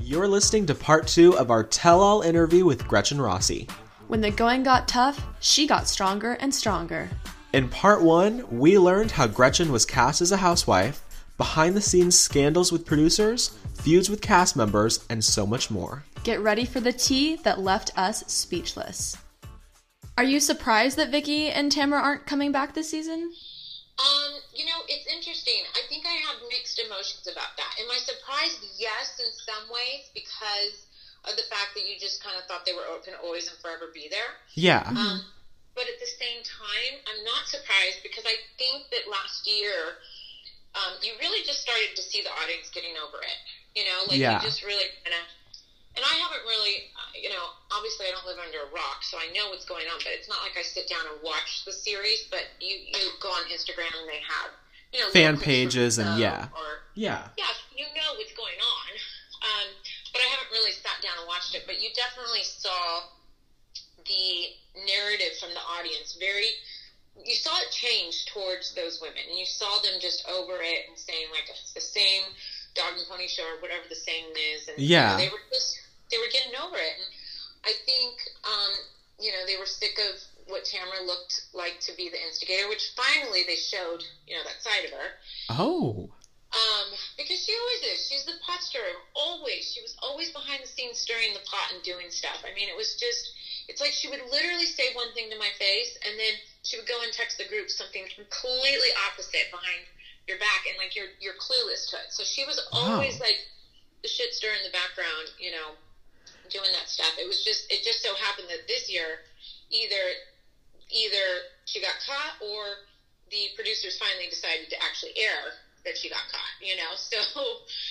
You're listening to part two of our tell all interview with Gretchen Rossi. When the going got tough, she got stronger and stronger. In part one, we learned how Gretchen was cast as a housewife, behind the scenes scandals with producers, feuds with cast members, and so much more. Get ready for the tea that left us speechless. Are you surprised that Vicki and Tamara aren't coming back this season? Um, you know, it's interesting. I think I have mixed emotions about that. Am I surprised? Yes, in some ways, because of the fact that you just kind of thought they were going to always and forever be there. Yeah. Um, but at the same time, I'm not surprised because I think that last year, um, you really just started to see the audience getting over it. You know, like Yeah. you just really kind of. And I haven't really, uh, you know, obviously I don't live under a rock, so I know what's going on. But it's not like I sit down and watch the series. But you, you go on Instagram and they have, you know, Fan little clips from pages and yeah. or Yeah. yeah, you know what's going on. Um, but I haven't really sat down and watched it. But you definitely saw the narrative from the audience very. You saw it change towards those women, and you saw them just over it and saying like it's the same dog and pony show or whatever the saying is. And you Yeah. know, they were just they were getting over it, and I think um, you know they were sick of what Tamara looked like to be the instigator, which finally they showed you know that side of her. Oh. Um, because she always is. She's the pot stirrer. Always. She was always behind the scenes stirring the pot and doing stuff. I mean, it was just, it's like she would literally say one thing to my face and then she would go and text the group something completely opposite behind your back and like you're, you're clueless to it. So she was always Wow. like the shit stir in the background, you know, doing that stuff. It was just, it just so happened that this year, either, either she got caught or the producers finally decided to actually air that she got caught, you know? So,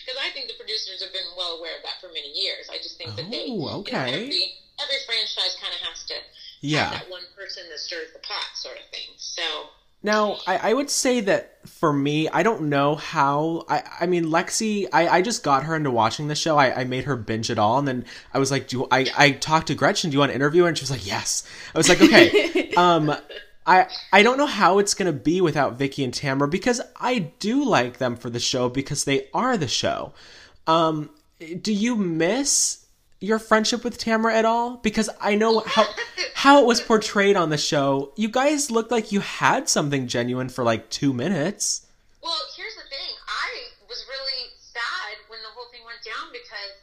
because I think the producers have been well aware of that for many years. I just think that they, Oh, you know, okay. every, every franchise kind of has to Yeah. have that one person that stirs the pot sort of thing. So, Now, I, I would say that for me, I don't know how. I, I mean, Lexi, I, I just got her into watching the show. I, I made her binge it all, and then I was like, "Do I?" I talked to Gretchen. Do you want to interview her? And she was like, "Yes." I was like, "Okay." um, I I don't know how it's gonna be without Vicki and Tamara because I do like them for the show because they are the show. Um, do you miss your friendship with Tamara at all? Because I know how how it was portrayed on the show. You guys looked like you had something genuine for like two minutes. well, here's the thing. I was really sad when the whole thing went down because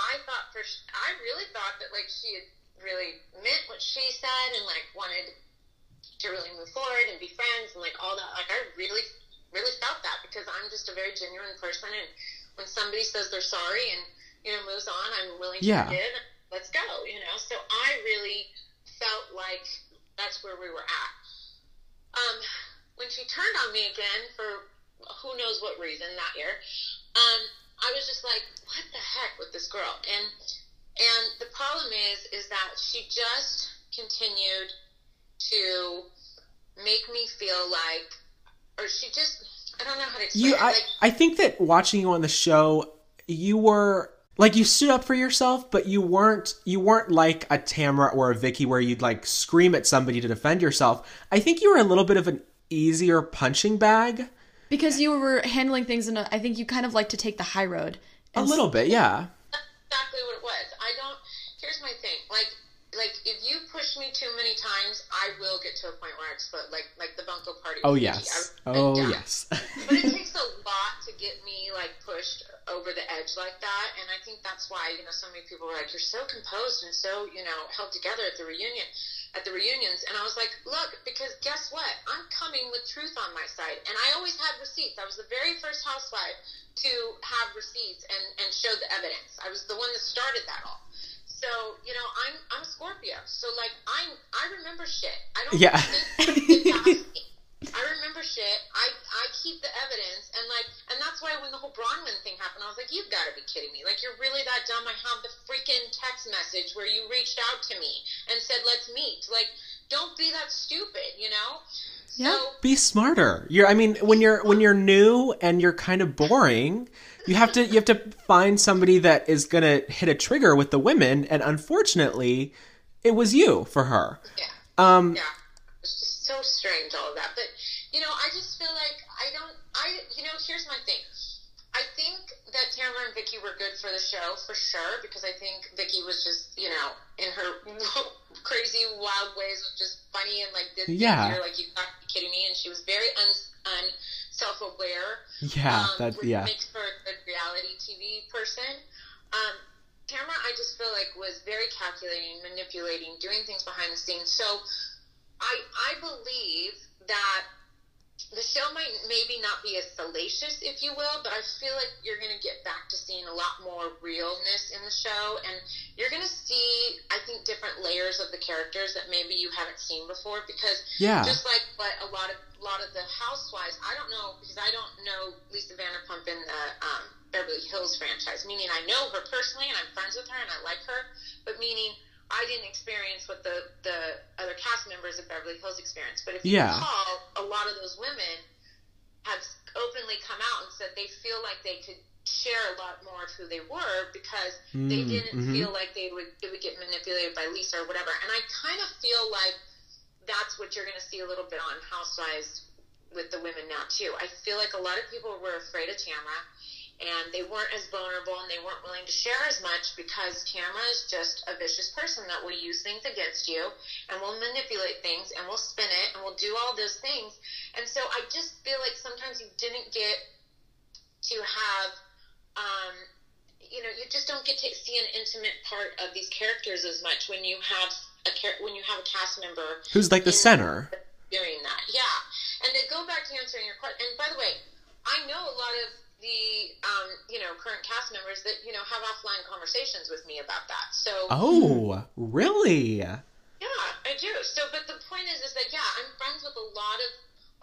I thought for, I really thought that like she had really meant what she said and like wanted to really move forward and be friends and like all that. Like I really, really felt that because I'm just a very genuine person, and when somebody says they're sorry and you know moves on, I'm willing to Yeah. forgive. Let's go, you know. So I really felt like that's where we were at. Um, when she turned on me again for who knows what reason that year, um, I was just like, what the heck with this girl? And and the problem is, is that she just continued to make me feel like, or she just, I don't know how to explain You, it. I, like, I think that watching you on the show, you were like you stood up for yourself, but you weren't you weren't like a Tamara or a Vicki where you'd like scream at somebody to defend yourself. I think you were a little bit of an easier punching bag, Because you were handling things in a, I think you kind of like to take the high road. a little bit, yeah. that's exactly what it was. I don't. Here's my thing. Like, like if you push me too many times, I will get to a point where I explode. Like, like the bunko party. Oh yes. I- Oh done. yes. but it takes a lot to get me like pushed over the edge like that and i think that's why you know so many people were like you're so composed and so you know held together at the reunion at the reunions and i was like look because guess what i'm coming with truth on my side and i always had receipts i was the very first housewife to have receipts and and show the evidence i was the one that started that all so you know i'm i'm scorpio so like i'm i remember shit i don't Yeah. think it's past me. I remember shit. I I keep the evidence, and like, and that's why when the whole Braunwyn thing happened, I was like, "You've got to be kidding me! Like, you're really that dumb?" I have the freaking text message where you reached out to me and said, "Let's meet." Like, don't be that stupid, you know? Yeah. So, Be smarter. You're I mean, when you're when you're new and you're kind of boring, you have to you have to find somebody that is going to hit a trigger with the women and unfortunately, it was you for her. yeah. Um Yeah, it's just so strange all of that. But you know, I just feel like I don't. I you know, here's my thing. I think that Tamara and Vicki were good for the show for sure because I think Vicki was just you know in her crazy wild ways was just funny and like did Yeah. you're like you got to be kidding me and she was very un, un self aware Yeah, um, that which yeah. makes her a good reality TV person. Um, Tamara, I just feel like was very calculating, manipulating, doing things behind the scenes. So I I believe that the show might maybe not be as salacious, if you will, but I feel like you're going to get back to seeing a lot more realness in the show, and you're going to see, I think, different layers of the characters that maybe you haven't seen before. Because Yeah. just like what a lot of a lot of the housewives, I don't know because I don't know Lisa Vanderpump in the um, Beverly Hills franchise. Meaning, I know her personally, and I'm friends with her, and I like her, but meaning. I didn't experience what the, the other cast members of Beverly Hills experienced. But if you Yeah. recall, a lot of those women have openly come out and said they feel like they could share a lot more of who they were because they Mm, didn't mhm. feel like they would they would get manipulated by Lisa or whatever. And I kind of feel like that's what you're going to see a little bit on Housewives with the women now too. I feel like a lot of people were afraid of Tamara and they weren't as vulnerable and they weren't willing to share as much because Tamara is just a vicious person that will use things against you and will manipulate things and will spin it and will do all those things. And so I just feel like sometimes you didn't get to have um, you know, you just don't get to see an intimate part of these characters as much when you have a char- when you have a cast member Who's like the center? doing that. Yeah, and to go back to answering your question, and by the way, I know a lot of the um, you know current cast members that you know have offline conversations with me about that. So Oh, really? yeah, I do. So, but the point is, is that yeah, I'm friends with a lot of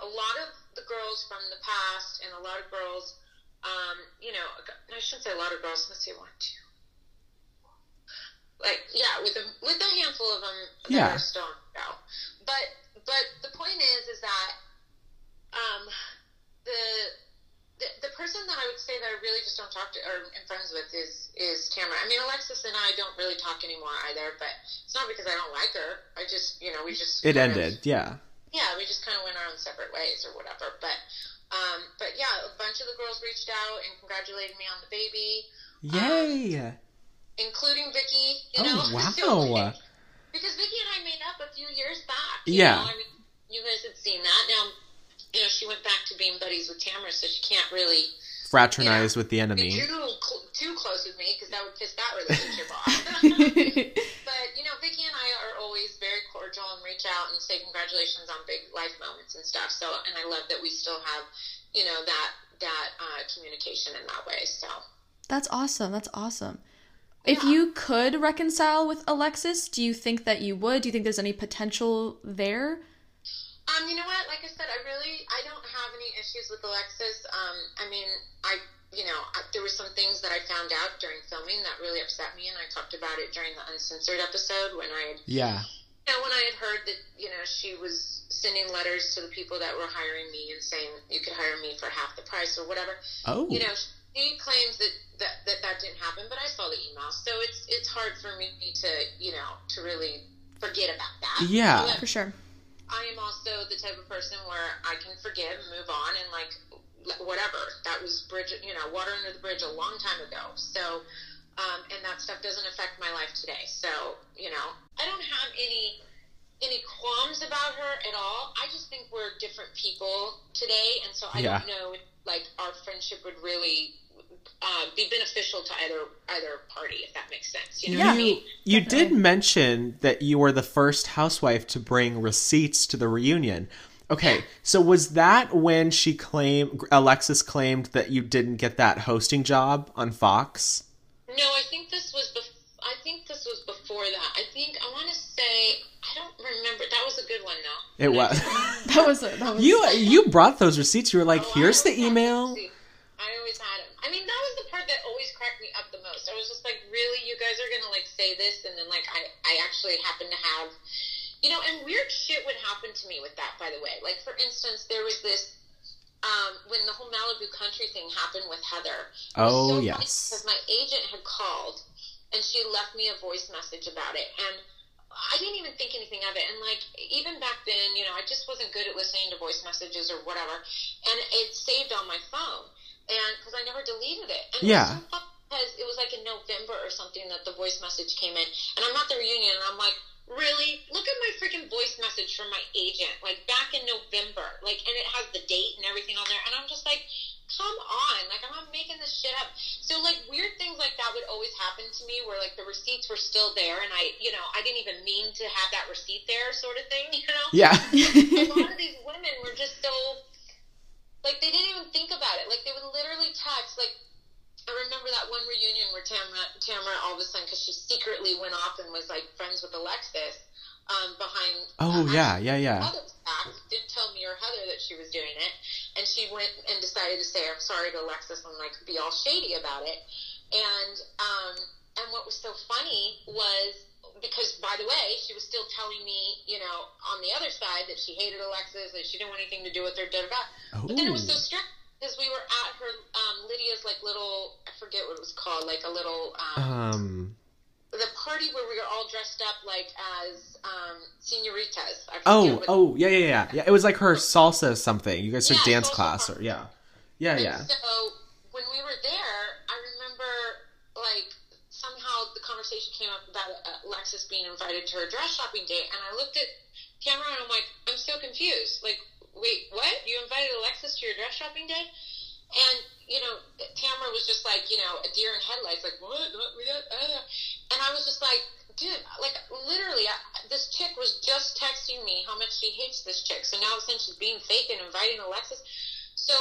a lot of the girls from the past, and a lot of girls. Um, you know, I shouldn't say a lot of girls. Let's say one, two. Like yeah, with a with a handful of them that Yeah. are the show. But but the point is, is that um, the, the the person that I would say that I really just don't talk to or am friends with is is Tamara. I mean, Alexis and I don't really talk anymore either. But it's not because I don't like her. I just you know we just It kind of- ended. Yeah. yeah, we just kind of went our own separate ways or whatever. But, um, but yeah, a bunch of the girls reached out and congratulated me on the baby, Yay. Including Vicki. You Oh, know, wow. So, like, because Vicki and I made up a few years back. You Yeah. know? I mean, you guys had seen that. Now, you know, she went back to being buddies with Tamara, so she can't really Fraternize with the be enemy. too cl- too close with me because that would piss that relationship off. But you know, Vicki and I are always very cordial and reach out and say congratulations on big life moments and stuff. So, and I love that we still have, you know, that that uh, communication in that way. So, That's awesome. That's awesome. If Yeah. you could reconcile with Alexis, do you think that you would? Do you think there's any potential there? um, you know what? Like I said, I really I don't have any issues with Alexis. Um, I mean, I you know I, there were some things that I found out during filming that really upset me, and I talked about it during the uncensored episode when I had Yeah. you know, when I had heard that, you know, she was sending letters to the people that were hiring me and saying you could hire me for half the price or whatever, Oh. you know, she claims that that, that that didn't happen, but I saw the email, so it's it's hard for me to, you know, to really forget about that. Yeah. But For sure. I am also the type of person where I can forgive move on and like whatever. That was bridge, you know, water under the bridge a long time ago. So, um, and that stuff doesn't affect my life today. So, you know, I don't have any any qualms about her at all. I just think we're different people today, and so I Yeah. don't know if, like our friendship would really uh, be beneficial to either either party, if that makes sense. You know what I You, mean? you did mention that you were the first housewife to bring receipts to the reunion. Okay, so was that when she claimed Alexis claimed that you didn't get that hosting job on Fox? No, I think this was bef- I think this was before that. I think I want to say I don't remember. That was a good one though. It was. That was a, that was you you brought those receipts. You were like, Oh, "Here's the email." I always had them. I mean, that was the part that always cracked me up the most. I was just like, really, you guys are gonna like say this, and then like I I actually happen to have, you know, and weird shit would happen to me with that. By the way, like for instance, there was this. Um, when the whole Malibu country thing happened with Heather, Oh, so yes. because my agent had called and she left me a voice message about it, and I didn't even think anything of it. And like even back then, you know, I just wasn't good at listening to voice messages or whatever. And it saved on my phone, and because I never deleted it. And Yeah. It was, so because it was like in November or something that the voice message came in, and I'm at the reunion, and I'm like. Really? Look at my freaking voice message from my agent, like back in November, like, and it has the date and everything on there, and I'm just like, come on, like I'm not making this shit up. So like weird things like that would always happen to me where like the receipts were still there and I you know, I didn't even mean to have that receipt there sort of thing, you know? Yeah. A lot of these women were just so like they didn't even think about it. Like they would literally text like I remember that one reunion where Tamara, Tamara all of a sudden, because she secretly went off and was like friends with Alexis um, behind. Oh uh, yeah, yeah, yeah. Heather's back, didn't tell me or Heather that she was doing it, and she went and decided to say, "I'm sorry" to Alexis and like be all shady about it. And um, and what was so funny was because by the way, she was still telling me, you know, on the other side that she hated Alexis, that she didn't want anything to do with her, da da da. But then it was so Oh. strict because we were at her um, Lydia's like little I forget what it was called, like a little um, Um. the party where we were all dressed up like as um, senoritas. Oh, what- oh, yeah, yeah, yeah. Yeah, it was like her salsa something. You guys took Yeah, dance class, or yeah, yeah, And yeah. So when we were there, I remember like somehow the conversation came up about uh, Alexis being invited to her dress shopping date, and I looked at Tamara and I'm like, I'm so confused. Like, wait, what? You invited Alexis to your dress shopping day? And you know, Tamara was just like, you know, a deer in headlights, like what? And I was just like, dude, like literally, I, this chick was just texting me how much she hates this chick. So now since she's being fake and inviting Alexis, so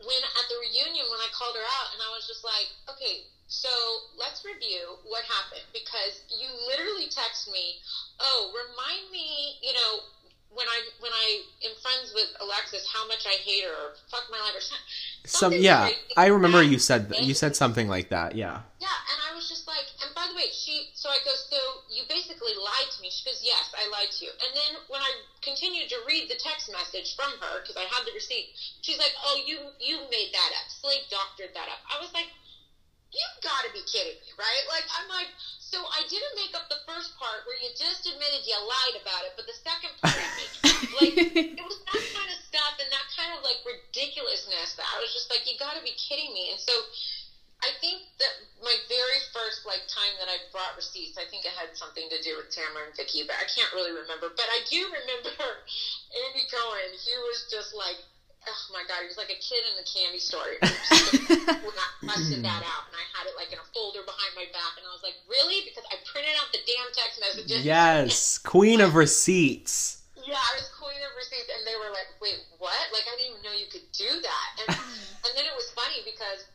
when at the reunion when I called her out and I was just like, okay, so let's review what happened because you literally text me, oh, remind me, you know, when I when I am friends with Alexis, how much I hate her, or fuck my life, or something. Some, yeah. crazy I remember you that. said you said something like that. Yeah. Yeah, and I was just like, and by the way, she, so I go, so you basically lied to me. She goes, yes, I lied to you. And then when I continued to read the text message from her, because I had the receipt, she's like, oh, you, you made that up. Slade doctored that up. I was like, you've got to be kidding me, right? Like, I'm like, so I didn't make up the first part where you just admitted you lied about it, but the second part, like, it was that kind of stuff and that kind of like ridiculousness that I was just like, you got to be kidding me. And so I think that my very first like time that I brought receipts, I think it had something to do with Tamara and Vicki, but I can't really remember. But I do remember Andy Cohen. He was just like, oh my god, he was like a kid in the candy store. He was just- when I busted that out, and I had it like in a folder behind my back, and I was like, really? Because I printed out the damn text messages. Yes, queen of receipts. Yeah, I was queen of receipts, and they were like, "Wait, what? Like, I didn't even know you could do that." And and then it was funny because,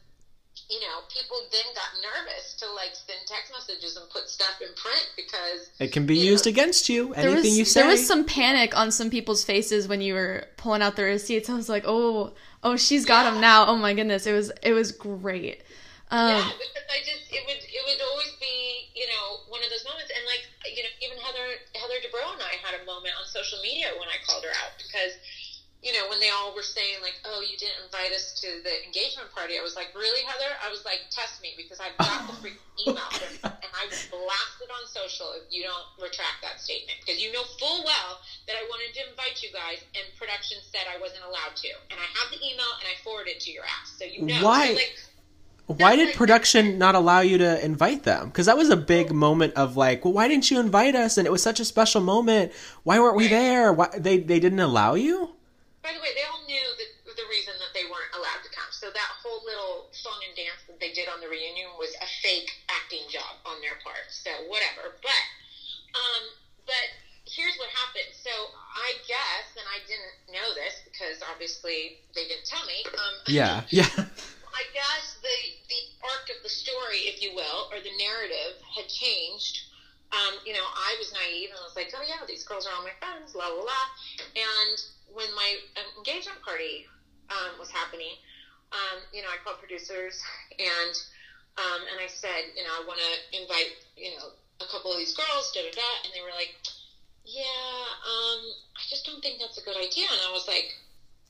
you know, people then got nervous to like send text messages and put stuff in print because It can be Yeah. used against you. Anything was you say. there was some panic on some people's faces when you were pulling out the receipts. I was like, oh, oh, she's got them now. Oh my goodness, it was it was great. Um, yeah, because I just it would it would always be you know one of those moments, and like you know even Heather Heather Dubrow and I had a moment on social media when I called her out because you know when they all were saying like oh you didn't invite us to the engagement party, I was like really Heather, I was like test me because I've got the freaking email and I will blast it on social if you don't retract that statement because you know full well that I wanted to invite you guys and production said I wasn't allowed to, and I have the email and I forwarded it to your ass, so you know Why? Like, Why did production not allow you to invite them? Because that was a big moment of like, well, why didn't you invite us? And it was such a special moment. Why weren't we there? Why they they didn't allow you? By the way, they all knew that the reason that they weren't allowed to come. So that whole little song and dance that they did on the reunion was a fake acting job on their part. So whatever. But um, but here's what happened. So I guess, and I didn't know this because obviously they didn't tell me. Um, Yeah, yeah. I guess the the arc of the story, if you will, or the narrative had changed. Um, you know, I was naive and was like, oh yeah, these girls are all my friends, la la la. And when my engagement party um, was happening, um, you know, I called producers and um, and I said, you know, I want to invite, you know, a couple of these girls, da da da, and they were like, yeah, um, I just don't think that's a good idea. And I was like,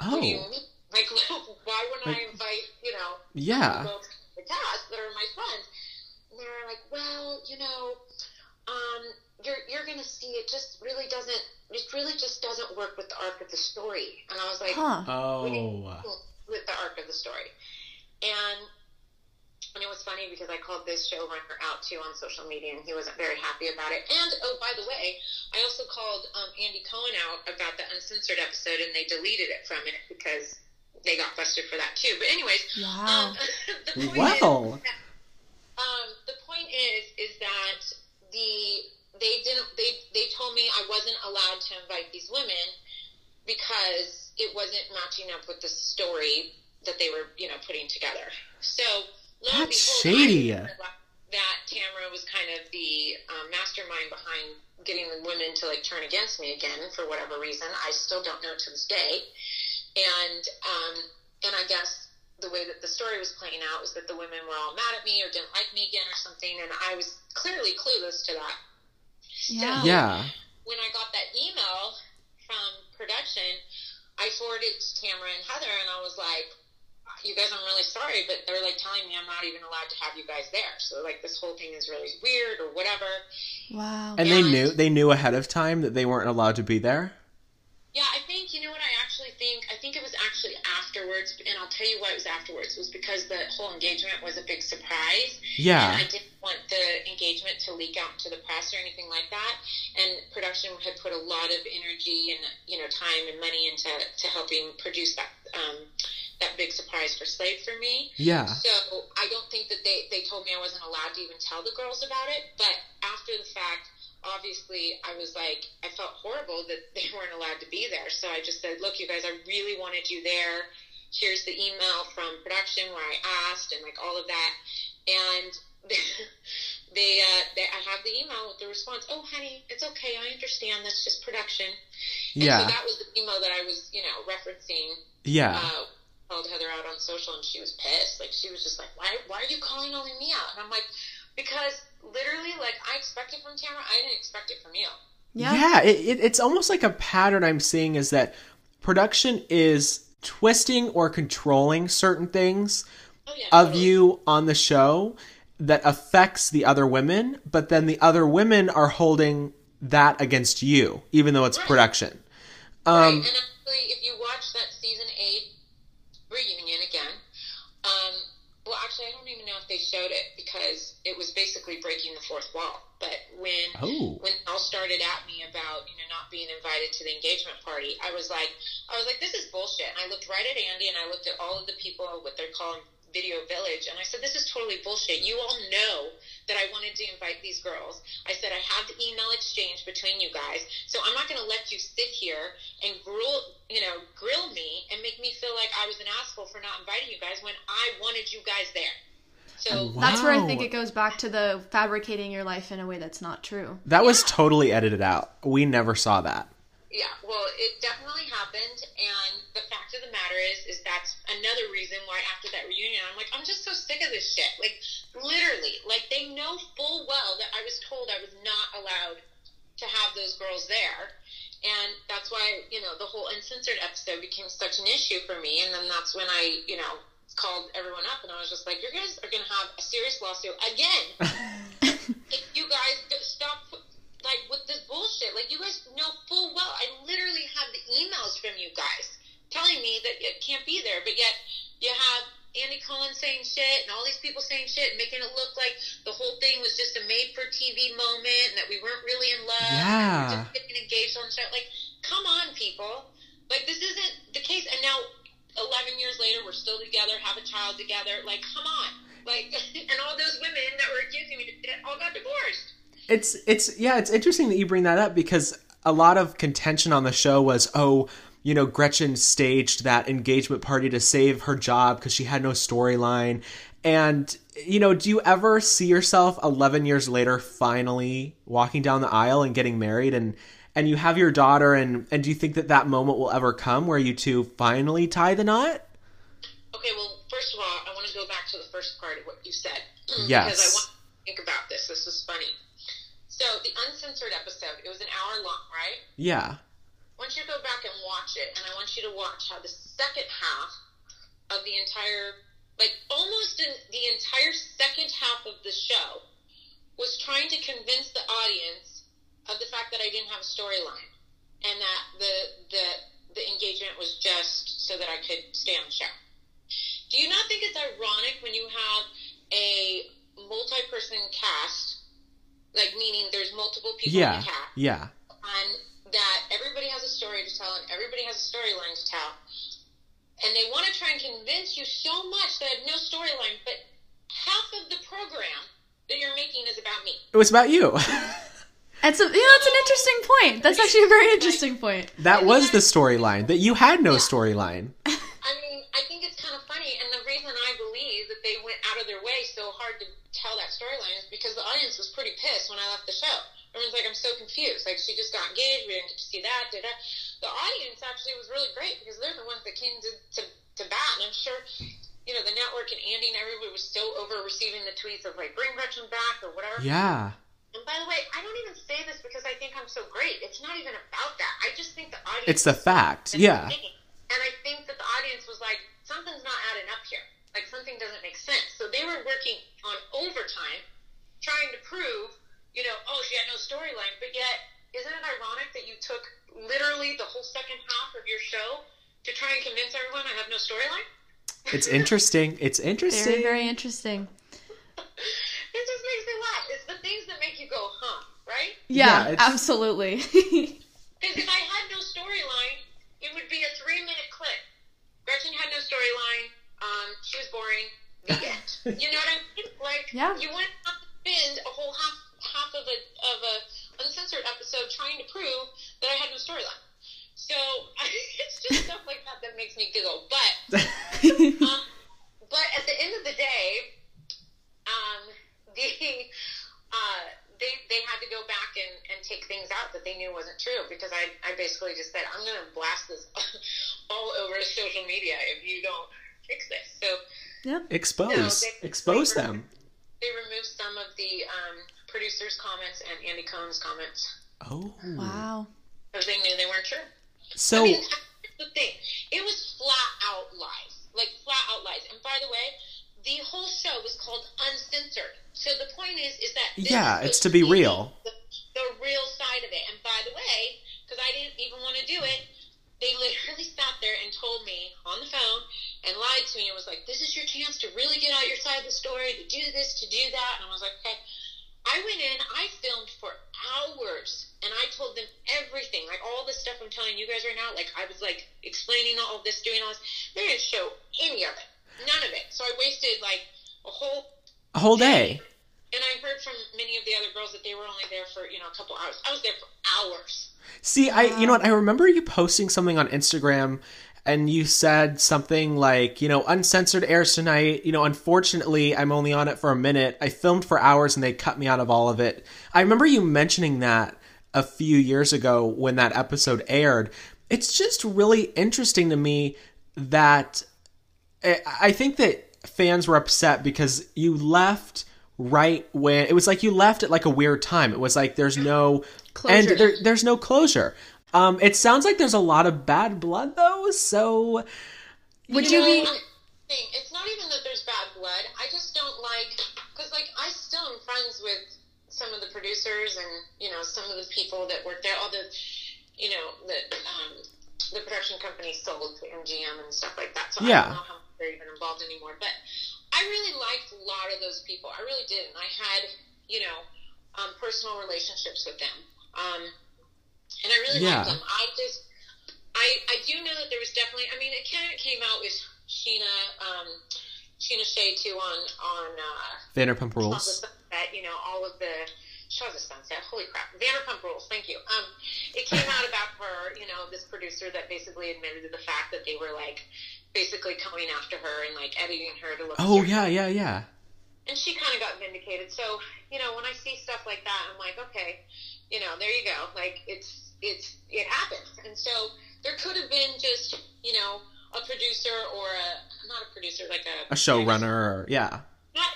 what do you Oh, mean? Like, why wouldn't I invite, you know, yeah. the cast that are my friends? And they were like, well, you know, um, you're you're gonna see it just really doesn't. It really just doesn't work with the arc of the story. And I was like, Huh. Oh. with the arc of the story. And and it was funny because I called this showrunner out too on social media, and he wasn't very happy about it. And oh, by the way, I also called um, Andy Cohen out about the uncensored episode, and they deleted it from it because they got busted for that too. But anyways, Wow. um, the point Well. is, that, um, the point is, is that the they didn't they they told me I wasn't allowed to invite these women because it wasn't matching up with the story that they were, you know, putting together. So lo and behold, shady. That Tamara was kind of the um, mastermind behind getting the women to like turn against me again for whatever reason. I still don't know to this day. And um, and I guess the way that the story was playing out was that the women were all mad at me or didn't like me again or something, and I was clearly clueless to that Yeah. Yeah. when I got that email from production, I forwarded it to Tamara and Heather, and I was like, "You guys, I'm really sorry, but they're like telling me I'm not even allowed to have you guys there. So like this whole thing is really weird or whatever." Wow. And they knew they knew ahead of time that they weren't allowed to be there. Yeah, I think you know what I actually think. I think it was actually afterwards, and I'll tell you why it was afterwards. It was because the whole engagement was a big surprise. Yeah. And I didn't want the engagement to leak out to the press or anything like that. And production had put a lot of energy and you know time and money into to helping produce that um, that big surprise for Slade for me. Yeah. So I don't think that they they told me I wasn't allowed to even tell the girls about it. But after the fact, obviously I was like I felt horrible that they weren't allowed to be there. So I just said, look, you guys, I really wanted you there. Here's the email from production where I asked and like all of that, and they uh, they I have the email with the response. Oh, honey, it's okay. I understand. That's just production. And Yeah. so that was the email that I was, you know, referencing Yeah. uh, called Heather out on social, and she was pissed. Like she was just like, "Why? Why are you calling only me out?" And I'm like, "Because literally, like I expected from Tamara, I didn't expect it from you." Yeah. Yeah, it, it, it's almost like a pattern I'm seeing is that production is twisting or controlling certain things Oh yeah, of totally. you on the show that affects the other women, but then the other women are holding that against you, even though it's Right. production. Right. Um, And actually, if you watch that season eight reunion again, um, well, actually, I don't even know if they showed it because it was basically breaking the fourth wall. But when Oh. when all started at me about you know not being invited to the engagement party, I was like, I was like, this is bullshit. And I looked right at Andy and I looked at all of the people what they're calling Video Village, and I said, this is totally bullshit. You all know that I wanted to invite these girls. I said I have the email exchange between you guys, so I'm not going to let you sit here and grill, you know, grill me and make me feel like I was an asshole for not inviting you guys when I wanted you guys there. So Wow. That's where I think it goes back to the fabricating your life in a way that's not true. That was totally edited out. We never saw that. Yeah, well, it definitely happened, and the fact of the matter is, is that's another reason why after that reunion, I'm like, I'm just so sick of this shit. Like, literally, like they know full well that I was told I was not allowed to have those girls there, and that's why you know the whole uncensored episode became such an issue for me, and then that's when I, you know, called everyone up, and I was just like, you guys are gonna have a serious lawsuit again if you guys stop like with this bullshit. Like you guys know full well, I literally have the emails from you guys telling me that it can't be there, but yet you have Andy Cohen saying shit and all these people saying shit, making it look like the whole thing was just a made-for-TV moment and that we weren't really in love. and we were Yeah. just getting engaged on show. Like, come on, people. Like this isn't the case, and now. 11 years later, we're still together, have a child together. Like, come on. Like, and all those women that were accusing me all got divorced. It's it's yeah, it's interesting that you bring that up because a lot of contention on the show was oh, you know, Gretchen staged that engagement party to save her job because she had no storyline. And you know, do you ever see yourself 11 years later finally walking down the aisle and getting married and and you have your daughter and and do you think that that moment will ever come where you two finally tie the knot? Okay, well, first of all, I want to go back to the first part of what you said. Yes. Because I want to think about this. This is funny. So, the uncensored episode, it was an hour long, right? Yeah. I want you to go back and watch it, and I want you to watch how the second half of the entire, like almost in the entire second half of the show, was trying to convince the audience of the fact that I didn't have a storyline, and that the the the engagement was just so that I could stay on the show. Do you not think it's ironic when you have a multi-person cast, like meaning there's multiple people Yeah. in the cast, Yeah. and that everybody has a story to tell and everybody has a storyline to tell, and they want to try and convince you so much that I have no storyline, but half of the program that you're making is about me. It was about you. That's a, know that's an interesting point. That's actually a very interesting point. that was the storyline. That you had no storyline. I mean, I think it's kind of funny, and the reason I believe that they went out of their way so hard to tell that storyline is because the audience was pretty pissed when I left the show. Everyone's like, I'm so confused. Like, she just got engaged. We didn't get to see that. Da, da. The audience actually was really great because they're the ones that came to, to, to bat. And I'm sure, you know, the network and Andy and everybody was still over receiving the tweets of, like, bring Gretchen back or whatever. Yeah. And by the way, I don't even say this because I think I'm so great. It's not even about that. I just think the audience. It's the fact. is Yeah. thinking. And I think that the audience was like, something's not adding up here. Like something doesn't make sense. So they were working on overtime, trying to prove, you know, oh, she had no storyline. But yet, isn't it ironic that you took literally the whole second half of your show to try and convince everyone I have no storyline? It's interesting. It's interesting. Very, very interesting. It just makes me laugh. It's the things that make you go, huh? Right? Yeah, Yeah, absolutely. Because if I had no storyline, it would be a three minute clip. Gretchen had no storyline. Um, she was boring. The end. you know what I mean? Like, Yeah. you wouldn't have to spend a whole half half of a of a uncensored episode trying to prove that I had no storyline. So it's just stuff like that that makes me giggle. But um, but at the end of the day, um, the uh, they they had to go back and, and take things out that they knew wasn't true because I, I basically just said I'm going to blast this all over social media if you don't fix this. So Expose. No, they- Expose they- them. they removed some of the um, producers' comments and Andy Cohen's comments Oh. wow. because they knew they weren't true. So I mean, here's the thing. It was flat out lies. Like, flat out lies. And by the way, the whole show was called Uncensored. So the point is, is that this Yeah, it's to be real. The, the real side of it. And by the way, because I didn't even want to do it, they literally sat there and told me on the phone and lied to me and was like, "This is your chance to really get out your side of the story, to do this, to do that." And I was like, "Okay." I went in, I filmed for hours, and I told them everything, like all the stuff I'm telling you guys right now. Like I was like explaining all this, doing all this. They didn't show any of it, none of it. So I wasted like a whole a whole day. And I heard from many of the other girls that they were only there for you know a couple hours. I was there for hours. See, I you know what? I remember you posting something on Instagram and you said something like, you know, uncensored airs tonight. You know, unfortunately, I'm only on it for a minute. I filmed for hours and they cut me out of all of it. I remember you mentioning that a few years ago when that episode aired. It's just really interesting to me that I I think that fans were upset because you left right when it was like you left at like a weird time. It was like there's no Closure. and there, there's no closure. Um, it sounds like there's a lot of bad blood though. So Would you know, be? It's not even that there's bad blood. I just don't like because like I still am friends with some of the producers and you know some of the people that work there. All the you know the um, the production company sold to MGM and stuff like that. So I Yeah. don't know how they're even involved anymore. But I really liked a lot of those people. I really did, and I had you know um, personal relationships with them. Um, and I really Yeah. liked them. I just I, I do know that there was definitely. I mean, it kind of came out with Scheana, um, Scheana Shay too on on uh, Vanderpump Rules. Sunset. You know, all of the Of the Sunset. Holy crap, Vanderpump Rules. Thank you. Um, it came out about her. You know, this producer that basically admitted to the fact that they were like basically coming after her and like editing her to look. Oh yeah, yeah, yeah. and she kind of got vindicated. So you know, when I see stuff like that, I'm like, okay, you know, there you go. Like it's it's it happens, and so there could have been just you know a producer or a not a producer like a A showrunner. Or, yeah.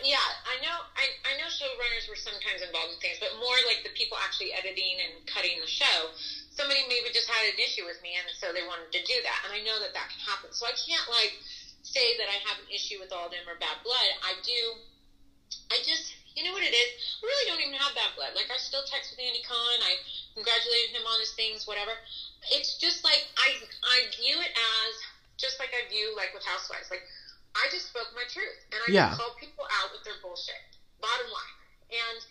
Yeah, I know I I know showrunners were sometimes involved in things, but more like the people actually editing and cutting the show. Somebody maybe just had an issue with me, and so they wanted to do that. And I know that that can happen. So I can't like say that I have an issue with all of them or bad blood. I do. I just, you know what it is? I really don't even have bad blood. Like I still text with Andy Cohen. I congratulated him on his things, whatever. It's just like I I view it as just like I view like with housewives. Like I just spoke my truth and I Yeah. just called people out with their bullshit. Bottom line. And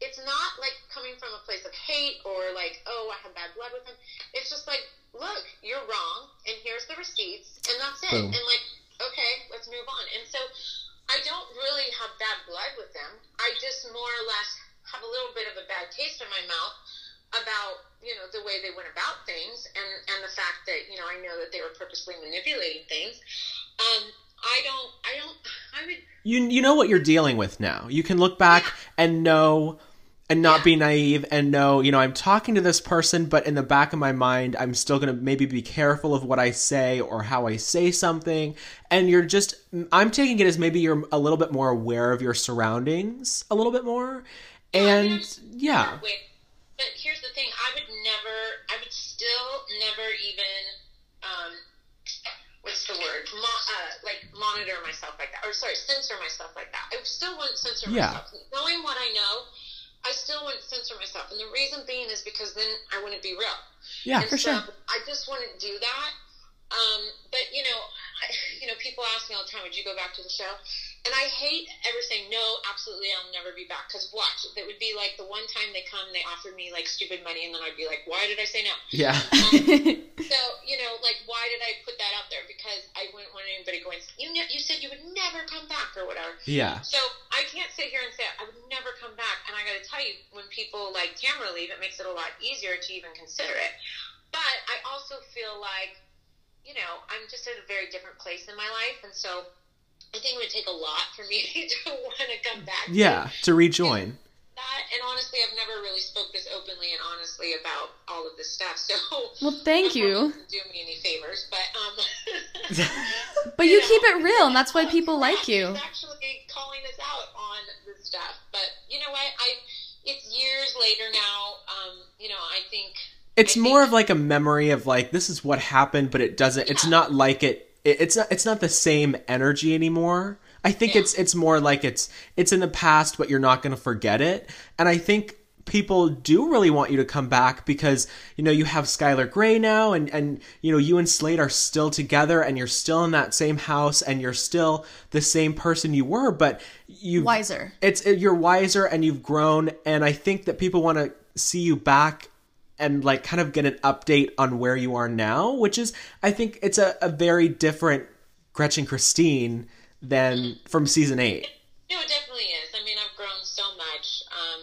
it's not like coming from a place of hate or like, oh, I have bad blood with him. It's just like, look, you're wrong, and here's the receipts, and that's it. Boom. And like, okay, let's move on. And so I don't really have bad blood with them. I just more or less have a little bit of a bad taste in my mouth about you know the way they went about things and and the fact that you know I know that they were purposely manipulating things. Um, I don't. I don't. I would. You you know what you're dealing with now. You can look back and know and not Yeah. be naive and know, you know, I'm talking to this person, but in the back of my mind, I'm still going to maybe be careful of what I say or how I say something. And you're just I'm taking it as maybe you're a little bit more aware of your surroundings a little bit more. And yeah. Wait, but here's the thing: I would never. I would still never even. Um, what's the word? Mo- uh, like monitor myself like that, or sorry, censor myself like that. I still wouldn't censor Yeah. myself. Knowing what I know, I still wouldn't censor myself, and the reason being is because then I wouldn't be real. Yeah, and for so sure. I just wouldn't do that. Um, but you know, I, you know, people ask me all the time, "Would you go back to the show?" And I hate ever saying no. Absolutely, I'll never be back. Because watch, that would be like the one time they come, they offer me like stupid money, and then I'd be like, "Why did I say no?" Yeah. Um, so you know, like, why did I put that out there? Because I wouldn't want anybody going, "You ne- you said you would never come back" or whatever. Yeah. So I can't sit here and say I would never come back. And I got to tell you, when people like Tamara leave, it makes it a lot easier to even consider it. But I also feel like, you know, I'm just at a very different place in my life, and so I think it would take a lot for me to want to come back. Yeah, to rejoin. That and honestly, I've never really spoke this openly and honestly about all of this stuff. So Well, thank I'm you. not Do me any favors, but um. But you know, keep it real, and that's why people crap, like you. Actually calling us out on this stuff, but you know what? I it's years later now. Um, you know, I think it's I more think- of like a memory of like this is what happened but it doesn't it's not like it, it it's not it's not the same energy anymore i think Yeah. it's it's more like it's it's in the past but you're not going to forget it and i think people do really want you to come back because you know you have Skylar Gray now and and you know you and Slade are still together and you're still in that same house and you're still the same person you were but you Wiser. it's you're wiser and you've grown and i think that people want to see you back and like kind of get an update on where you are now which is i think it's a, a very different gretchen christine than from season eight No, it definitely is. I mean, I've grown so much. Um,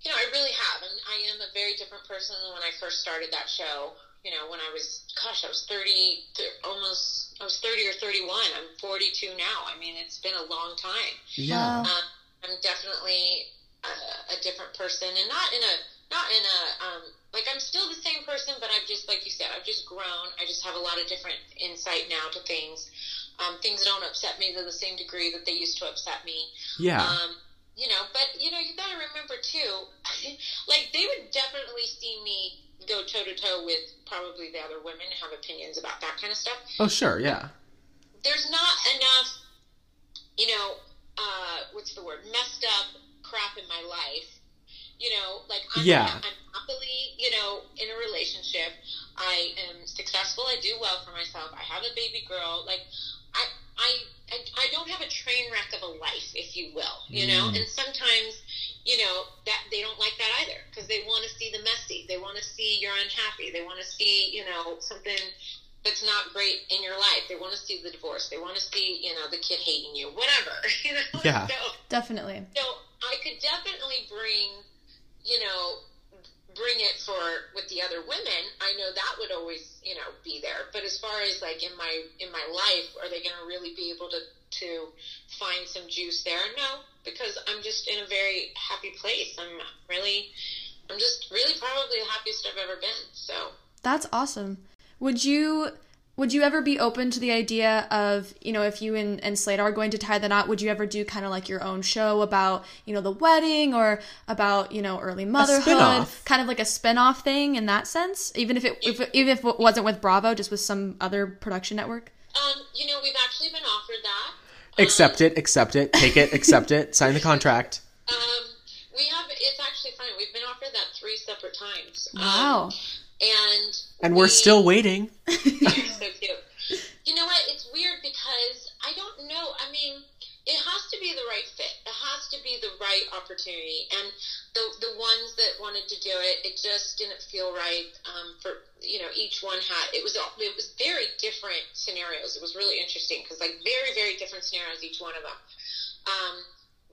you know, I really have, and I am a very different person than when I first started that show. You know, when I was, gosh, I was thirty, th- almost, I was thirty or thirty-one. I'm forty-two now. I mean, it's been a long time. yeah Um, I'm definitely a, a different person, and not in a, not in a, um, like I'm still the same person, but I've just, like you said, I've just grown. I just have a lot of different insight now to things. Um, things don't upset me to the same degree that they used to upset me. yeah Um, you know, but you know, you gotta remember too, like they would definitely see me go toe to toe with probably the other women and have opinions about that kind of stuff. oh sure yeah There's not enough, you know, uh, what's the word, messed up crap in my life. You know, like I'm, Yeah. I'm happily, you know, in a relationship. I am successful. I do well for myself. I have a baby girl. Like, I, I, I, I don't have a train wreck of a life, if you will. You know, Mm. and sometimes, you know, that they don't like that either because they want to see the messy. They want to see you're unhappy. They want to see, you know, something that's not great in your life. They want to see the divorce. They want to see, you know, the kid hating you, whatever. You know, Yeah. so Definitely. so I could definitely bring, you know, bring it for with the other women. I know that would always, you know, be there. But as far as like in my in my life, are they going to really be able to to find some juice there? No, because I'm just in a very happy place. I'm really, I'm just really probably the happiest I've ever been. So. That's awesome. Would you would you ever be open to the idea of, you know, if you and, and Slade are going to tie the knot, would you ever do kind of like your own show about, you know, the wedding or about, you know, early motherhood? spin-off. Kind of like a spin-off thing in that sense? Even if it if, even if it wasn't with Bravo, just with some other production network? Um, you know, we've actually been offered that. Accept it, accept it, take it, accept it, sign the contract. Um, we have. It's actually funny. We've been offered that three separate times. Um, Wow. And And we're we- still waiting. so cute. You know what? It's weird because I don't know. I mean, it has to be the right fit. It has to be the right opportunity. And the the ones that wanted to do it, it just didn't feel right. Um, for you know, each one had it was all- it was very different scenarios. It was really interesting because like very very different scenarios each one of them. Um,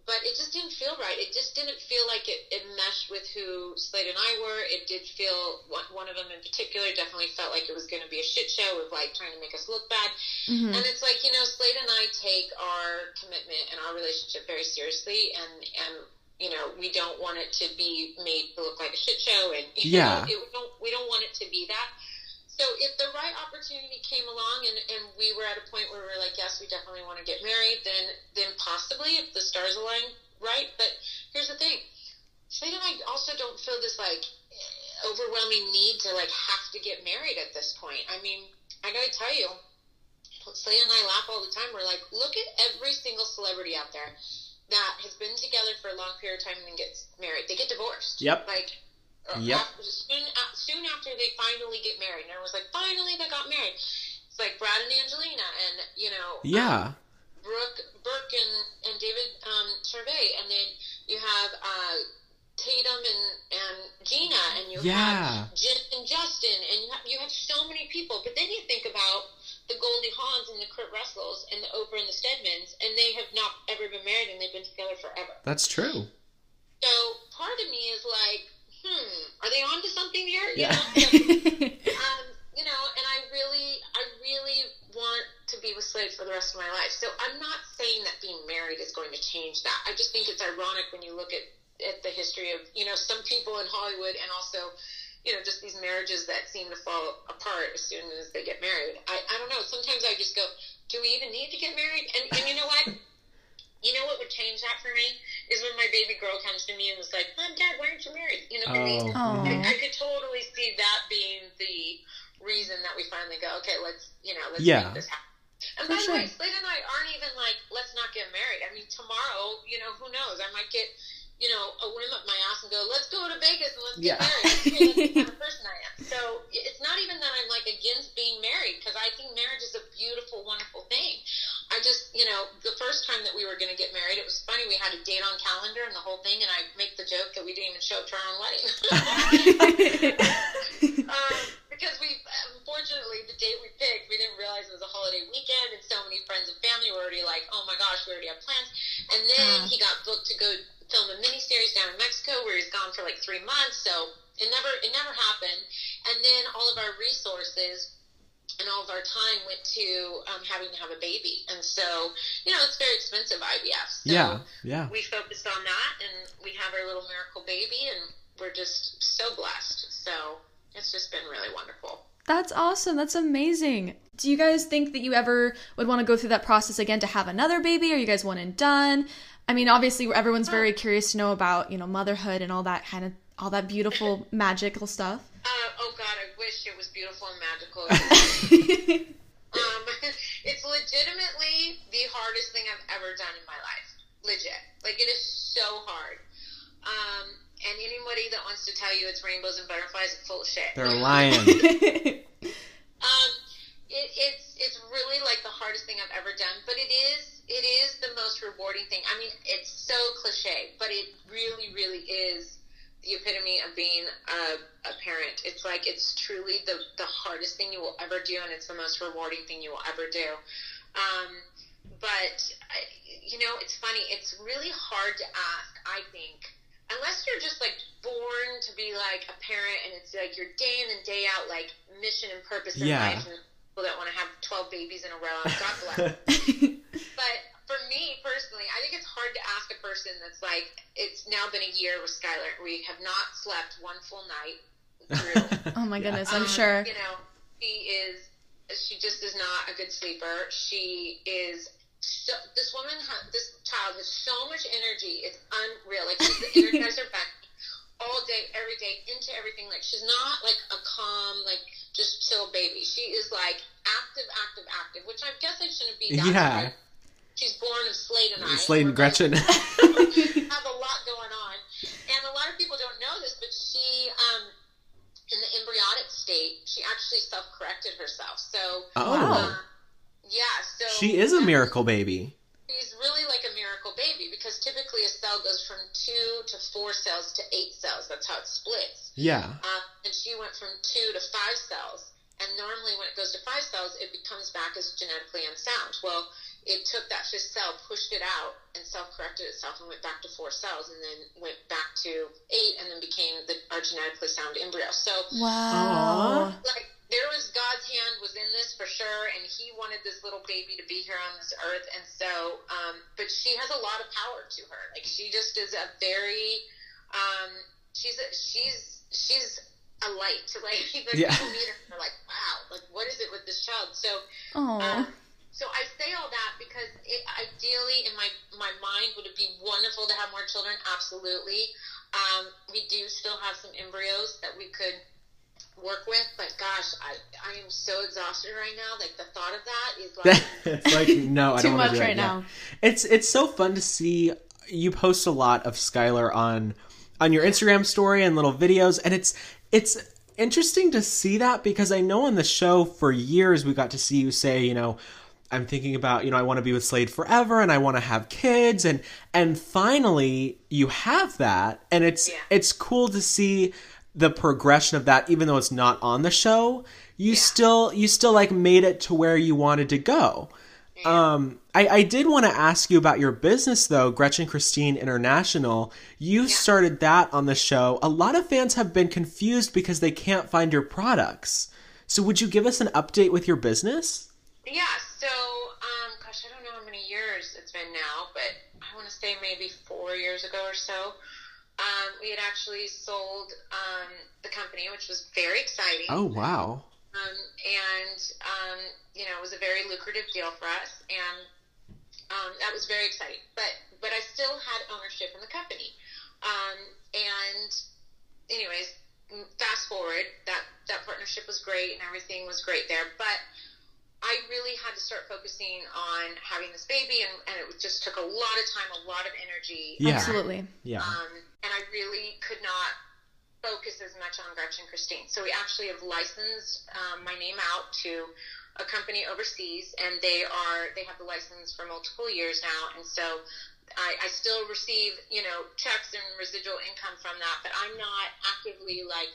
but it just didn't feel right. It just didn't feel like it, it meshed with who Slade and I were. It did feel one, one of them in particular definitely felt like it was going to be a shit show of like trying to make us look bad. Mhm. And it's like you know, Slade and I take our commitment and our relationship very seriously, and and you know, we don't want it to be made to look like a shit show, and Yeah. know, it, we don't we don't want it to be that. So if the right opportunity came along and, and we were at a point where we are like, yes, we definitely want to get married, then then possibly if the stars align right. But here's the thing, Slade and I also don't feel this like overwhelming need to like have to get married at this point. I mean, I gotta tell you, Slade and I laugh all the time. We're like, look at every single celebrity out there that has been together for a long period of time and then gets married. They get divorced. Yep. Like. Yep. After, soon, uh, soon after they finally get married, and everyone's like, "Finally, they got married." It's like Brad and Angelina, and you know, um, Yeah. Brooke Burke and, and David um, Charvet, and then you have uh, Tatum and, and Gina, and you Yeah. have Jen and Justin, and you have, you have so many people. But then you think about the Goldie Hawns and the Kurt Russells and the Oprah and the Stedmans, and they have not ever been married, and they've been together forever. That's true. So part of me is like, hmm, are they onto something here? You Yeah. know? um, you know, and I really, I really want to be with Slade for the rest of my life. So I'm not saying that being married is going to change that. I just think it's ironic when you look at, at the history of, you know, some people in Hollywood and also, you know, just these marriages that seem to fall apart as soon as they get married. I, I don't know. Sometimes I just go, do we even need to get married? And, and you know what? You know what would change that for me is when my baby girl comes to me and was like, "Mom, Dad, why aren't you married?" You know, for me, Oh. oh. I, I could totally see that being the reason that we finally go, okay, let's, you know, let's Yeah. make this happen. And For by sure. the way, Slade and I aren't even like, let's not get married. I mean, tomorrow, you know, who knows? I might get, you know, a whim up my ass and go, let's go to Vegas and let's get Yeah. married. Okay, that's the kind of person I am. So it's not even that I'm like against being married because I think marriage is a beautiful, wonderful thing. I just, you know, the first time that we were going to get married, it was funny. We had a date on calendar and the whole thing, and I make the joke that we didn't even show up to our own wedding. um, because we, unfortunately, the date we picked, we didn't realize it was a holiday weekend, and so many friends and family were already like, "Oh my gosh, we already have plans." And then Ah. he got booked to go film a miniseries down in Mexico, where he's gone for like three months. So it never, it never happened. And then all of our resources and all of our time went to um, having to have a baby, and so you know it's very expensive IVF. So Yeah. Yeah. we focused on that, and we have our little miracle baby, and we're just so blessed. So it's just been really wonderful. That's awesome. That's amazing. Do you guys think that you ever would want to go through that process again to have another baby? Are you guys one and done? I mean, obviously everyone's very curious to know about, you know, motherhood and all that kind of all that beautiful magical stuff. Uh, oh God, I wish it was beautiful and magical. um, it's legitimately the hardest thing I've ever done in my life. Legit, like it is so hard. Um, and anybody that wants to tell you it's rainbows and butterflies is full of shit. They're lying. Um, it, it's it's really like the hardest thing I've ever done, but it is it is the most rewarding thing. I mean, it's so cliche, but it really really is the epitome of being a, a parent. It's like it's truly the the hardest thing you will ever do, and it's the most rewarding thing you will ever do. Um, but you know, it's funny. It's really hard to ask. I think unless you're just like born to be like a parent and it's like your day in and day out like mission and purpose in Yeah. life and people that want to have 12 babies in a row god bless for me personally i think it's hard to ask a person that's like it's now been a year with skylar we have not slept one full night through oh my goodness, I'm um, sure. You know, she is. She just is not a good sleeper. She is. So, this woman, ha- this child has so much energy. It's unreal. Like she's the energizer back all day, every day, into everything. Like she's not like a calm, like just chill baby. She is like active, active, active. Which I guess I shouldn't be. That Yeah. way. She she's born of Slade and I. Slade and Gretchen. have a lot going on, and a lot of people don't know this, but she, um, in the embryonic state, she actually self-corrected herself. So, Oh. uh, yeah, so She is a miracle baby. She's really like a miracle baby because typically a cell goes from two to four cells to eight cells. That's how it splits. Yeah. Uh, and she went from two to five cells. And normally, when it goes to five cells, it becomes back as genetically unsound. Well, it took that fifth cell, pushed it out, and self-corrected itself, and went back to four cells, and then went back to eight, and then became the, our genetically sound embryo. So, Wow. like, there was God's hand was in this for sure, and He wanted this little baby to be here on this earth, and so, um, but she has a lot of power to her. Like, she just is a very, um, she's a, she's she's a light. To like, the Yeah. people meet her, and they're like, wow, like, what is it with this child? So, Oh. um, so I say all that because it, ideally, in my my mind, would it be wonderful to have more children? Absolutely. Um, we do still have some embryos that we could work with, but gosh, I I am so exhausted right now. Like the thought of that is like it's like no, I Too don't wanna much do that right yet. now. It's it's so fun to see you post a lot of Skylar on on your Instagram story and little videos, and it's it's interesting to see that because I know on the show for years we got to see you say, you know, I'm thinking about, you know, I want to be with Slade forever and I want to have kids and and finally you have that and it's Yeah. it's cool to see the progression of that even though it's not on the show. You still you still like made it to where you wanted to go. Um, I, I did want to ask you about your business though, Gretchen Christine International. You started that on the show. A lot of fans have been confused because they can't find your products. So would you give us an update with your business? yeah. So um, gosh, I don't know how many years it's been now, but I want to say maybe four years ago or so. Um, we had actually sold um, the company, which was very exciting. Oh wow. um, and um, you know it was a very lucrative deal for us, and um, that was very exciting. But but I still had ownership in the company, um, and anyways, fast forward that that partnership was great and everything was great there, but. I really had to start focusing on having this baby, and, and it just took a lot of time, a lot of energy. Yeah. Absolutely. Yeah. Um, and I really could not focus as much on Gretchen Christine. So we actually have licensed um, my name out to a company overseas, and they are they have the license for multiple years now, and so. I, I still receive, you know, checks and residual income from that, but I'm not actively like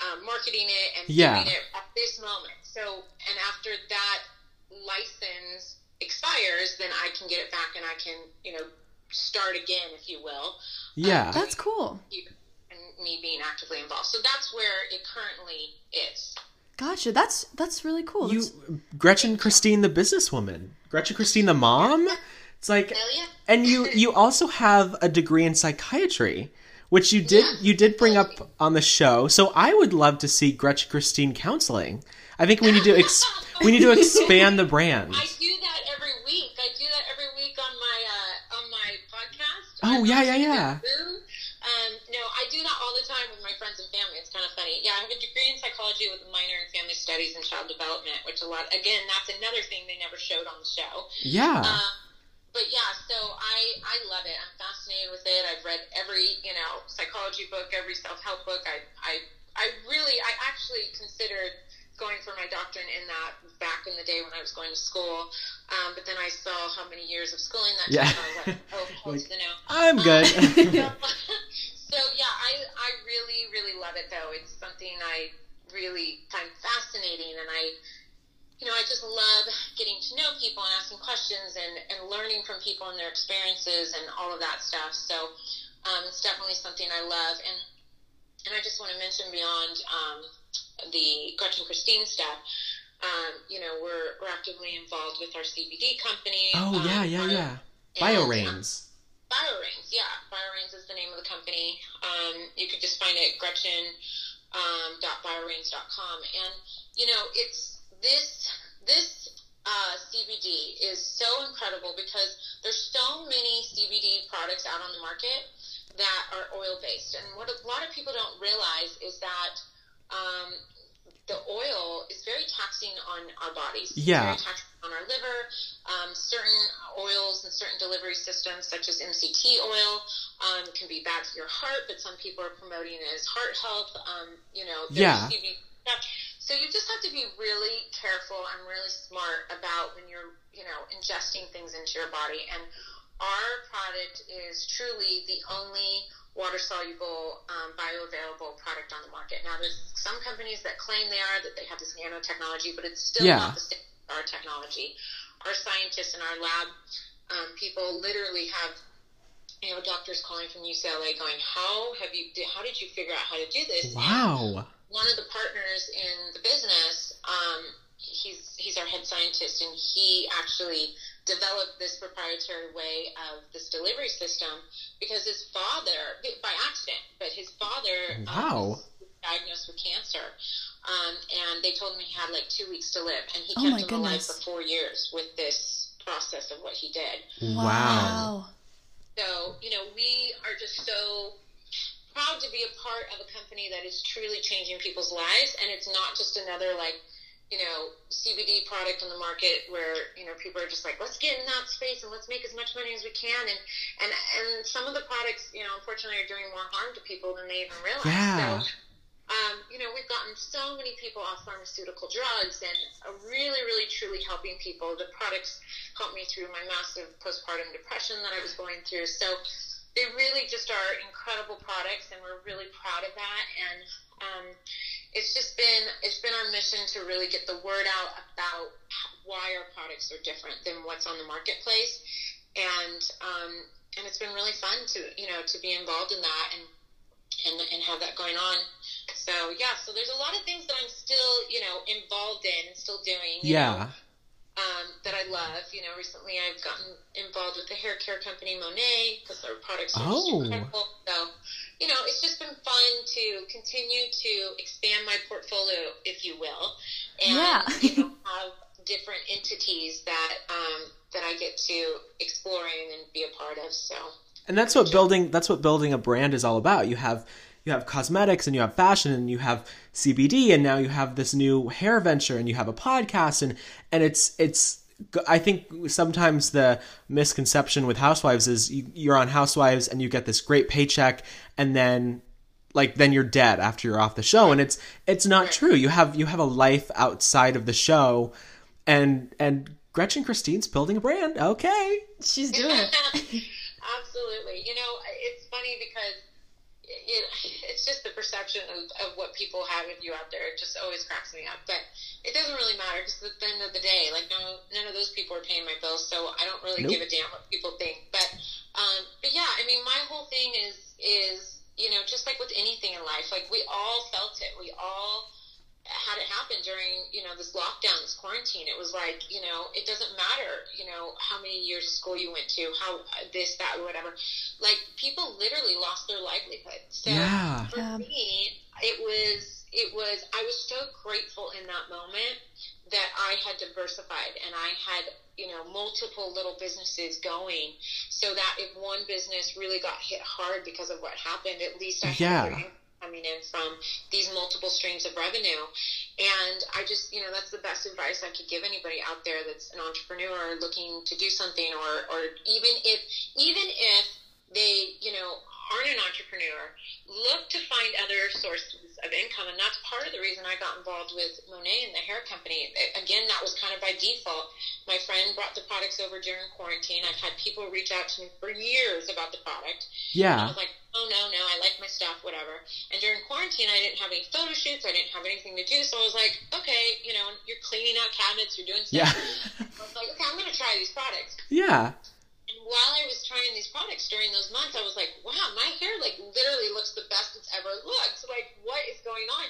m- uh, marketing it and Yeah. doing it at this moment. So, and after that license expires, then I can get it back and I can, you know, start again, if you will Yeah. That's cool. and me being actively involved. So that's where it currently is. Gotcha. That's that's really cool. You That's- Gretchen Christine the businesswoman. Gretchen Christine the mom? It's like and you you also have a degree in psychiatry which you did Yeah. you did bring up on the show so i would love to see gretchen christine counseling i think we need to ex- we need to expand the brand I do that every week. I do that every week on my uh, on my podcast. Oh, on yeah, yeah, yeah. Um, no, I do that all the time with my friends and family. It's kind of funny. Yeah, I have a degree in psychology with a minor in family studies and child development, which a lot. Again, that's another thing they never showed on the show. yeah Um, but yeah, so I I love it. I'm fascinated with it. I've read every you know psychology book, every self help book. I I I really I actually considered going for my doctorate in that back in the day when I was going to school. Um, but then I saw how many years of schooling that Yeah. took. I was like, oh, hold to the no. i'm good so yeah, I I really really love it though. It's something I really find fascinating, and I you know I just love getting to know people and asking questions and and learning from people and their experiences and all of that stuff. So um, it's definitely something I love, and and I just want to mention beyond um, the Gretchen Christine stuff. Um, you know, we're, we're actively involved with our CBD company. oh um, yeah yeah yeah bioreigns BioReigns, yeah. BioReigns is the name of the company. Um, you could just find it at Gretchen um, dot bioreigns.com. And, you know, it's this, this uh, CBD is so incredible because there's so many CBD products out on the market that are oil based. And what a lot of people don't realize is that um, the oil is very taxing on our bodies. Yeah. It's very taxing on our liver. Um, certain oils and certain delivery systems, such as MCT oil, um, can be bad for your heart, but some people are promoting it as heart health. Um, you know, Yeah. CBD stuff. So you just have to be really careful and really smart about when you're, you know, ingesting things into your body. And our product is truly the only water soluble, um, bioavailable product on the market. Now, there's some companies that claim they are, that they have this nanotechnology, but it's still Yeah. not the same as our technology. Our scientists in our lab, um, people literally have, you know, doctors calling from UCLA going, "How have you? How did you figure out how to do this?" And Wow. one of the partners in the business, um, he's he's our head scientist, and he actually developed this proprietary way of this delivery system because his father, by accident, but his father Wow. um, was diagnosed with cancer, um, and they told him he had like two weeks to live, and he Oh kept my him alive goodness. for four years with this process of what he did. Wow. So, you know, we are just so proud to be a part of a company that is truly changing people's lives. And it's not just another, like, you know, CBD product on the market where, you know, people are just like, let's get in that space and let's make as much money as we can. And, and, and some of the products, you know, unfortunately are doing more harm to people than they even realize. Yeah. So, um, you know, we've gotten so many people off pharmaceutical drugs and really, really, truly helping people. The products helped me through my massive postpartum depression that I was going through. So they really just are incredible products, and we're really proud of that. And um, it's just been it's been our mission to really get the word out about why our products are different than what's on the marketplace, and um, and it's been really fun to you know to be involved in that and and and have that going on. So yeah, so there's a lot of things that I'm still you know involved in and still doing. you know, Yeah. um, that I love. You know, recently I've gotten involved with the hair care company Monat because their products are Oh. incredible. So, you know, it's just been fun to continue to expand my portfolio, if you will, and Yeah. you know, have different entities that um, that I get to explore and be a part of. So. and that's what building that's what building a brand is all about you have you have cosmetics and you have fashion and you have cbd and now you have this new hair venture and you have a podcast and and it's it's i think sometimes the misconception with housewives is you, you're on housewives and you get this great paycheck and then like then you're dead after you're off the show and it's it's not true you have you have a life outside of the show and and gretchen christine's building a brand okay She's doing it. Absolutely. You know, it's funny because it, it's just the perception of, of what people have of you out there. It just always cracks me up. But it doesn't really matter because at the end of the day, like no, none of those people are paying my bills, so I don't really Nope. give a damn what people think. But, um, but yeah, I mean, my whole thing is is you know just like with anything in life, like we all felt it. We all had it happen during you know this lockdown this quarantine it was like you know it doesn't matter you know how many years of school you went to how this that whatever like people literally lost their livelihood so Yeah. for Yeah. me it was it was i was so grateful in that moment that i had diversified and i had you know multiple little businesses going so that if one business really got hit hard because of what happened at least i Yeah. had other coming in from these multiple streams of revenue. And I just, you know, that's the best advice I could give anybody out there that's an entrepreneur looking to do something or, or even if, even if they, you know, aren't an entrepreneur, look to find other sources of income. And that's part of the reason I got involved with Monat and the hair company. Again, that was kind of by default. My friend brought the products over during quarantine. I've had people reach out to me for years about the product. Yeah. I was like, oh no, no, I like my stuff, whatever. And during quarantine, I didn't have any photo shoots. I didn't have anything to do. So I was like, okay, you know, you're cleaning out cabinets, you're doing stuff. yeah I was like, okay, I'm going to try these products. yeah And while I was trying these products during those months, I was like, wow, my hair like literally looks the best it's ever looked. Like, what is going on?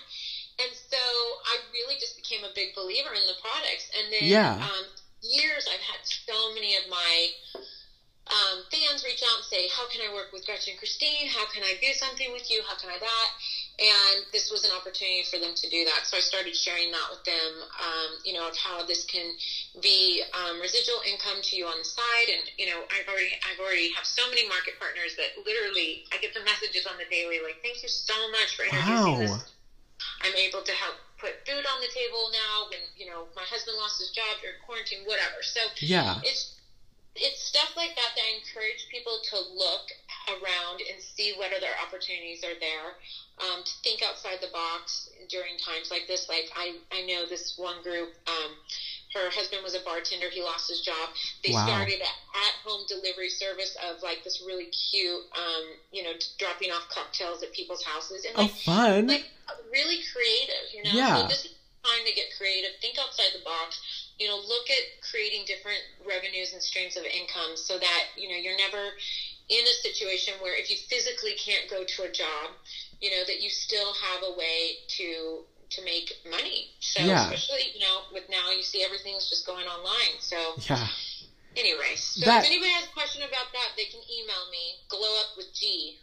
And so I really just became a big believer in the products. And then, Yeah. um, years I've had so many of my um, fans reach out and say, how can I work with Gretchen Christine? How can I do something with you? How can I that? And this was an opportunity for them to do that. So I started sharing that with them, um, you know, of how this can be um, residual income to you on the side. And, you know, I've already, I've already have so many market partners that literally I get the messages on the daily, like, thank you so much for introducing Wow. this. I'm able to help put food on the table now when, you know, my husband lost his job during quarantine, whatever. So Yeah. it's it's stuff like that that I encourage people to look around and see what other opportunities are there. Um, to think outside the box during times like this. Like I, I know this one group. Um, her husband was a bartender. He lost his job. They Wow. started an at-home delivery service of like this really cute, um, you know, dropping off cocktails at people's houses and Oh, like fun. like really creative, you know. Yeah. So this is time to get creative. Think outside the box. You know, look at creating different revenues and streams of income so that you know you're never in a situation where if you physically can't go to a job, you know that you still have a way to to make money. So Yeah. especially you know with now you see everything's just going online. So yeah. anyway, so That- if anybody has a question about that, they can email me glow glowupwithg.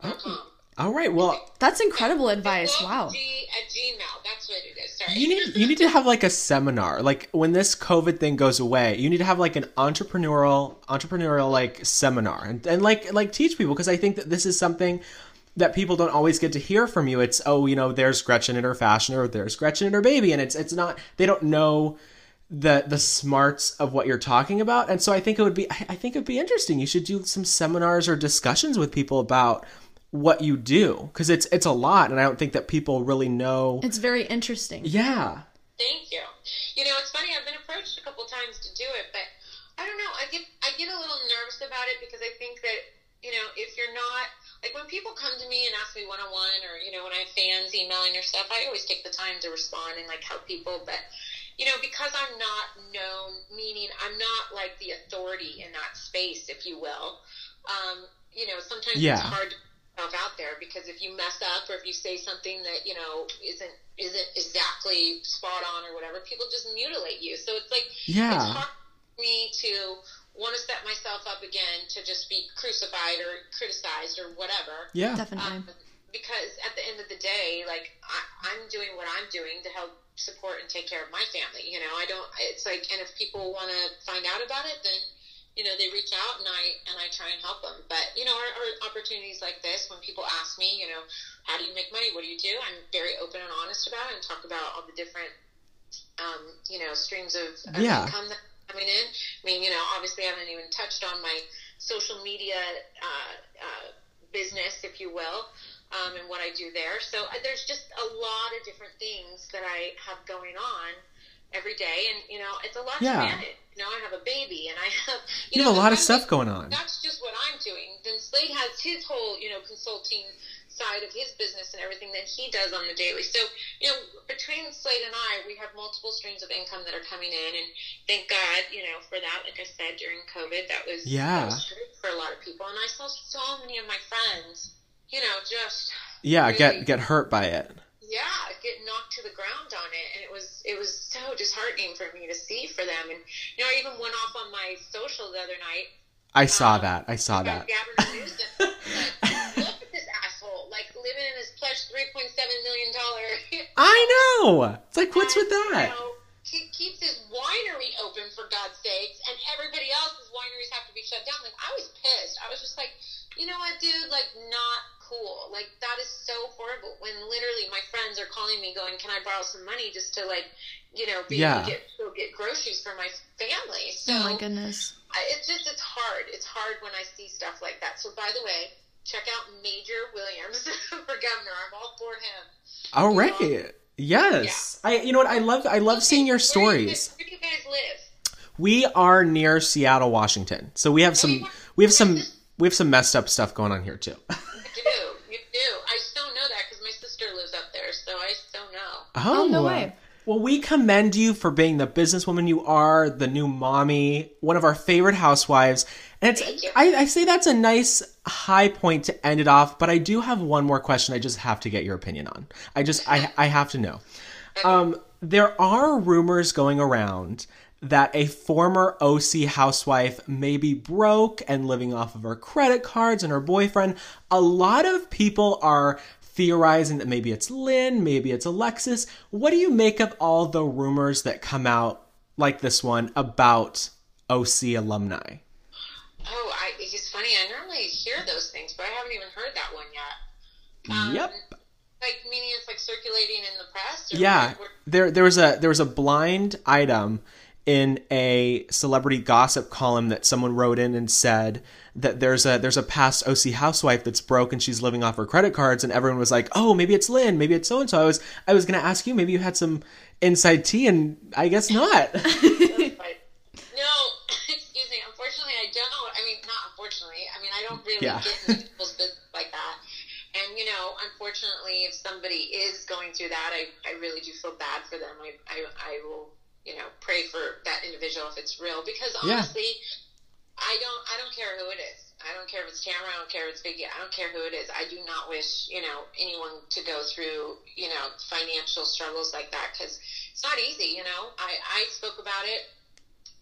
dot com. All right. Well, That's incredible advice. Wow. Up with G at Gmail. That's what it is. Sorry. you need you need to have like a seminar. Like when this COVID thing goes away, you need to have like an entrepreneurial entrepreneurial like seminar and, and like like teach people because I think that this is something that people don't always get to hear from you. It's oh, you know, there's Gretchen and her fashion or there's Gretchen and her baby and it's it's not they don't know the the smarts of what you're talking about. And so I think it would be I I think it would be interesting. You should do some seminars or discussions with people about what you do because it's it's a lot and I don't think that people really know. It's very interesting. Yeah. Thank you. You know, it's funny. I've been approached a couple times to do it, but I don't know. I get I get a little nervous about it because I think that you know if you're not like when people come to me and ask me one on one, or you know when I have fans emailing or stuff, I always take the time to respond and like help people, but. You know, because I'm not known, meaning I'm not like the authority in that space, if you will. Um, you know, sometimes Yeah. it's hard to put yourself out there because if you mess up or if you say something that you know isn't isn't exactly spot on or whatever, people just mutilate you. So it's like Yeah. it's hard for me to want to set myself up again to just be crucified or criticized or whatever. Yeah. Definitely. Um, because at the end of the day, like I, I'm doing what I'm doing to help support and take care of my family. You know, I don't. It's like, and if people want to find out about it, then you know they reach out and I and I try and help them. But you know, our, our opportunities like this, when people ask me, you know, how do you make money? What do you do? I'm very open and honest about it and talk about all the different, um, you know, streams of, of Yeah. income that coming in. I mean, you know, obviously I haven't even touched on my social media uh, uh, business, if you will um, and what I do there. So uh, there's just a lot of different things that I have going on every day, and you know, it's a lot Yeah. to manage. You know, I have a baby, and I have You know, have a lot of stuff like- going on. That's just what I'm doing. Then Slade has his whole, you know, consulting side of his business and everything that he does on the daily. So, you know, between Slade and I, we have multiple streams of income that are coming in, and thank God, you know, for that. Like I said, during COVID, that was Yeah. that was for a lot of people, and I saw so many of my friends, you know, just Yeah, really- get get hurt by it. Yeah, get knocked to the ground on it, and it was it was so disheartening for me to see for them. And you know, I even went off on my social the other night. I saw Um, that. I saw that. Gavin Newsom. Like, look at this asshole, like living in his plush three point seven million dollar. I know. It's like what's with that? You know, he keeps his winery open for God's sakes, and everybody else's wineries have to be shut down. Like I was pissed. I was just like, you know what, dude? Like not cool. Like that is so horrible. When literally my friends are calling me, going, "Can I borrow some money just to like, you know, be Yeah. get go get groceries for my family?" So oh my goodness. I, it's just it's hard. It's hard when I see stuff like that. So by the way, check out Major Williams for governor. I'm all for him. All right. Yes. I you know what? I love I love seeing your Where do you guys- stories. Where do you guys live? We are near Seattle, Washington. So we have oh, some we have some we have some messed up stuff going on here too. You do. You do. I just don't know that because my sister lives up there, so I just don't know. Oh, no way. Well, we commend you for being the businesswoman you are, the new mommy, one of our favorite housewives. And Thank it's you. I, I say that's a nice high point to end it off, but I do have one more question I just have to get your opinion on. I just I I have to know. Um there are rumors going around that a former OC housewife may be broke and living off of her credit cards and her boyfriend. A lot of people are theorizing that maybe it's Lynn, maybe it's Alexis. What do you make of all the rumors that come out like this one about OC alumni? Oh, I, it's funny. I normally hear those things, but I haven't even heard that one yet. Um, Yep. like meaning it's like circulating in the press. Or Yeah, what- there there was a there was a blind item in a celebrity gossip column that someone wrote in and said that there's a there's a past OC housewife that's broke and she's living off her credit cards and everyone was like, "Oh, maybe it's Lynn, maybe it's so and so." I was I was going to ask you, maybe you had some inside tea and I guess not. No, excuse me. Unfortunately, I don't. I mean, not unfortunately. I mean, I don't really Yeah. get into people's business like that. And you know, unfortunately, if somebody is going through that, I, I really do feel bad for them. I, I, I will, you know, pray for that individual if it's real. Because Yeah. honestly, I don't, I don't care who it is. I don't care if it's Tamra. I don't care if it's Vicki. I don't care who it is. I do not wish, you know, anyone to go through, you know, financial struggles like that because it's not easy. You know, I, I spoke about it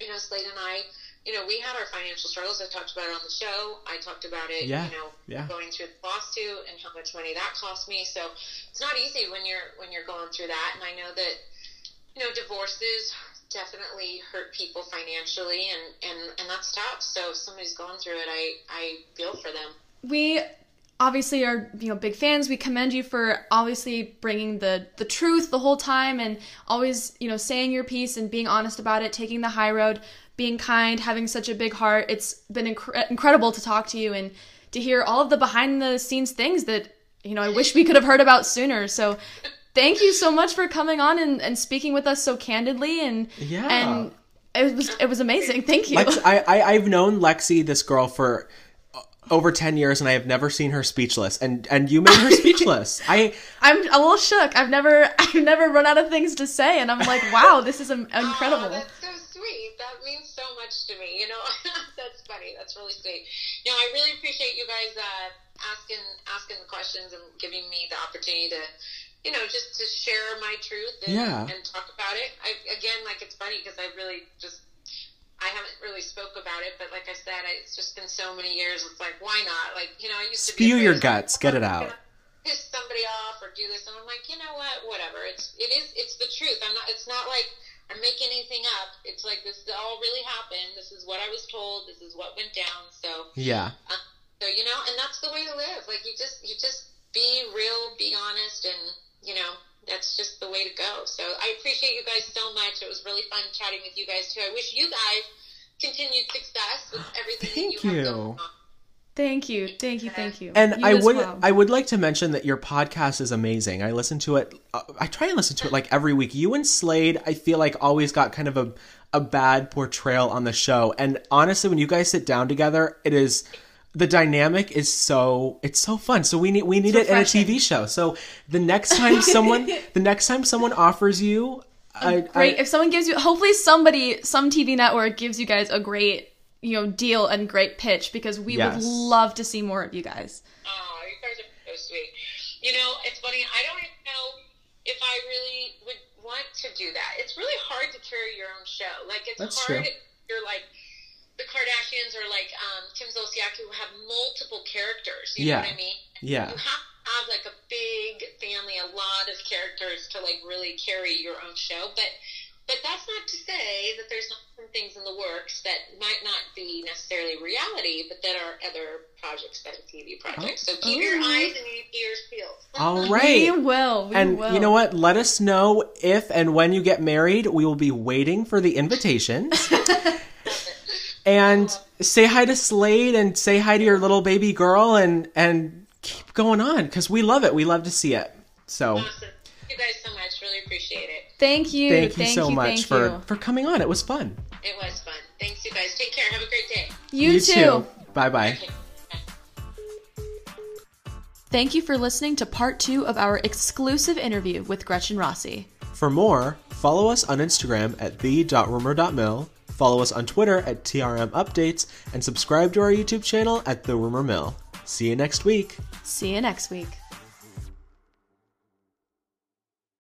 you know, Slade and I, you know, we had our financial struggles. I talked about it on the show. I talked about it, Yeah, you know, yeah. going through the lawsuit and how much money that cost me. So it's not easy when you're when you're going through that. And I know that, you know, divorces definitely hurt people financially, and and and that's tough. So if somebody's going through it, I I feel for them. we obviously are you know big fans we commend you for obviously bringing the the truth the whole time and always you know saying your piece and being honest about it taking the high road being kind having such a big heart it's been incre- incredible to talk to you and to hear all of the behind the scenes things that you know i wish we could have heard about sooner so thank you so much for coming on and, and speaking with us so candidly and Yeah. and it was it was amazing thank you Lex, I, I I've known Lexi, this girl, for uh, over ten years, and I have never seen her speechless. And and you made her speechless. I I'm a little shook. I've never I've never run out of things to say, and I'm like, wow, this is am- Oh, incredible. that's so sweet. That means so much to me. You know, that's funny. That's really sweet. You know, I really appreciate you guys uh, asking asking the questions and giving me the opportunity to, you know, just to share my truth and, Yeah. and talk about it. I, again, like it's funny because I really just. I haven't really spoke about it, but like I said, I, it's just been so many years. It's like, why not? Like, you know, I used to be spew your guts, get it out. piss somebody off or do this and I'm like, you know what, whatever. It's it is it's the truth. I'm not it's not like I'm making anything up. It's like this all really happened. This is what I was told. This is what went down. So Yeah. uh, so you know, and that's the way to live. Like you just you just be real, be honest and you know, that's just the way to go. So I appreciate you guys so much. It was really fun chatting with you guys too. I wish you guys continued success with everything Thank that you, you. have going on. Thank you, thank you, thank you. And You I would well. I would like to mention that your podcast is amazing. I listen to it. Uh, I try and listen to it like every week. You and Slade, I feel like always got kind of a a bad portrayal on the show. And honestly, when you guys sit down together, it is the dynamic is so it's so fun. So we need we need it in a. TV show. So the next time someone the next time someone offers you a, great. a- if someone gives you, hopefully somebody, some TV network gives you guys a great, you know, deal and great pitch because we Yes. would love to see more of you guys. Oh, you guys are so sweet. You know, it's funny. I don't even know if I really would want to do that. It's really hard to carry your own show. Like, it's That's hard. true. if You're like the Kardashians or like um, Kim Zolciak who have multiple characters. You Yeah. know what I mean? yeah. You have to have like a big family, a lot of characters to like really carry your own show. But but that's not to say that there's not some things in the works that might not be necessarily reality, but that are other projects that are TV projects. So keep your Oh. eyes and ears peeled. All right. We will. We and will. you know what? Let us know if and when you get married. We will be waiting for the invitations. and say hi to Slade and say hi to your little baby girl and and keep going on because we love it. We love to see it. So Awesome. Thank you guys so much. Really appreciate it. Thank you. thank you so much thank for you. for coming on. It was fun. It was fun. Thanks, you guys. Take care. Have a great day. You, too. Bye bye. Okay. Thank you for listening to part two of our exclusive interview with Gretchen Rossi. For more, follow us on Instagram at the.rumor.mill, follow us on Twitter at TRM Updates, and subscribe to our YouTube channel at The Rumor Mill. See you next week. See you next week.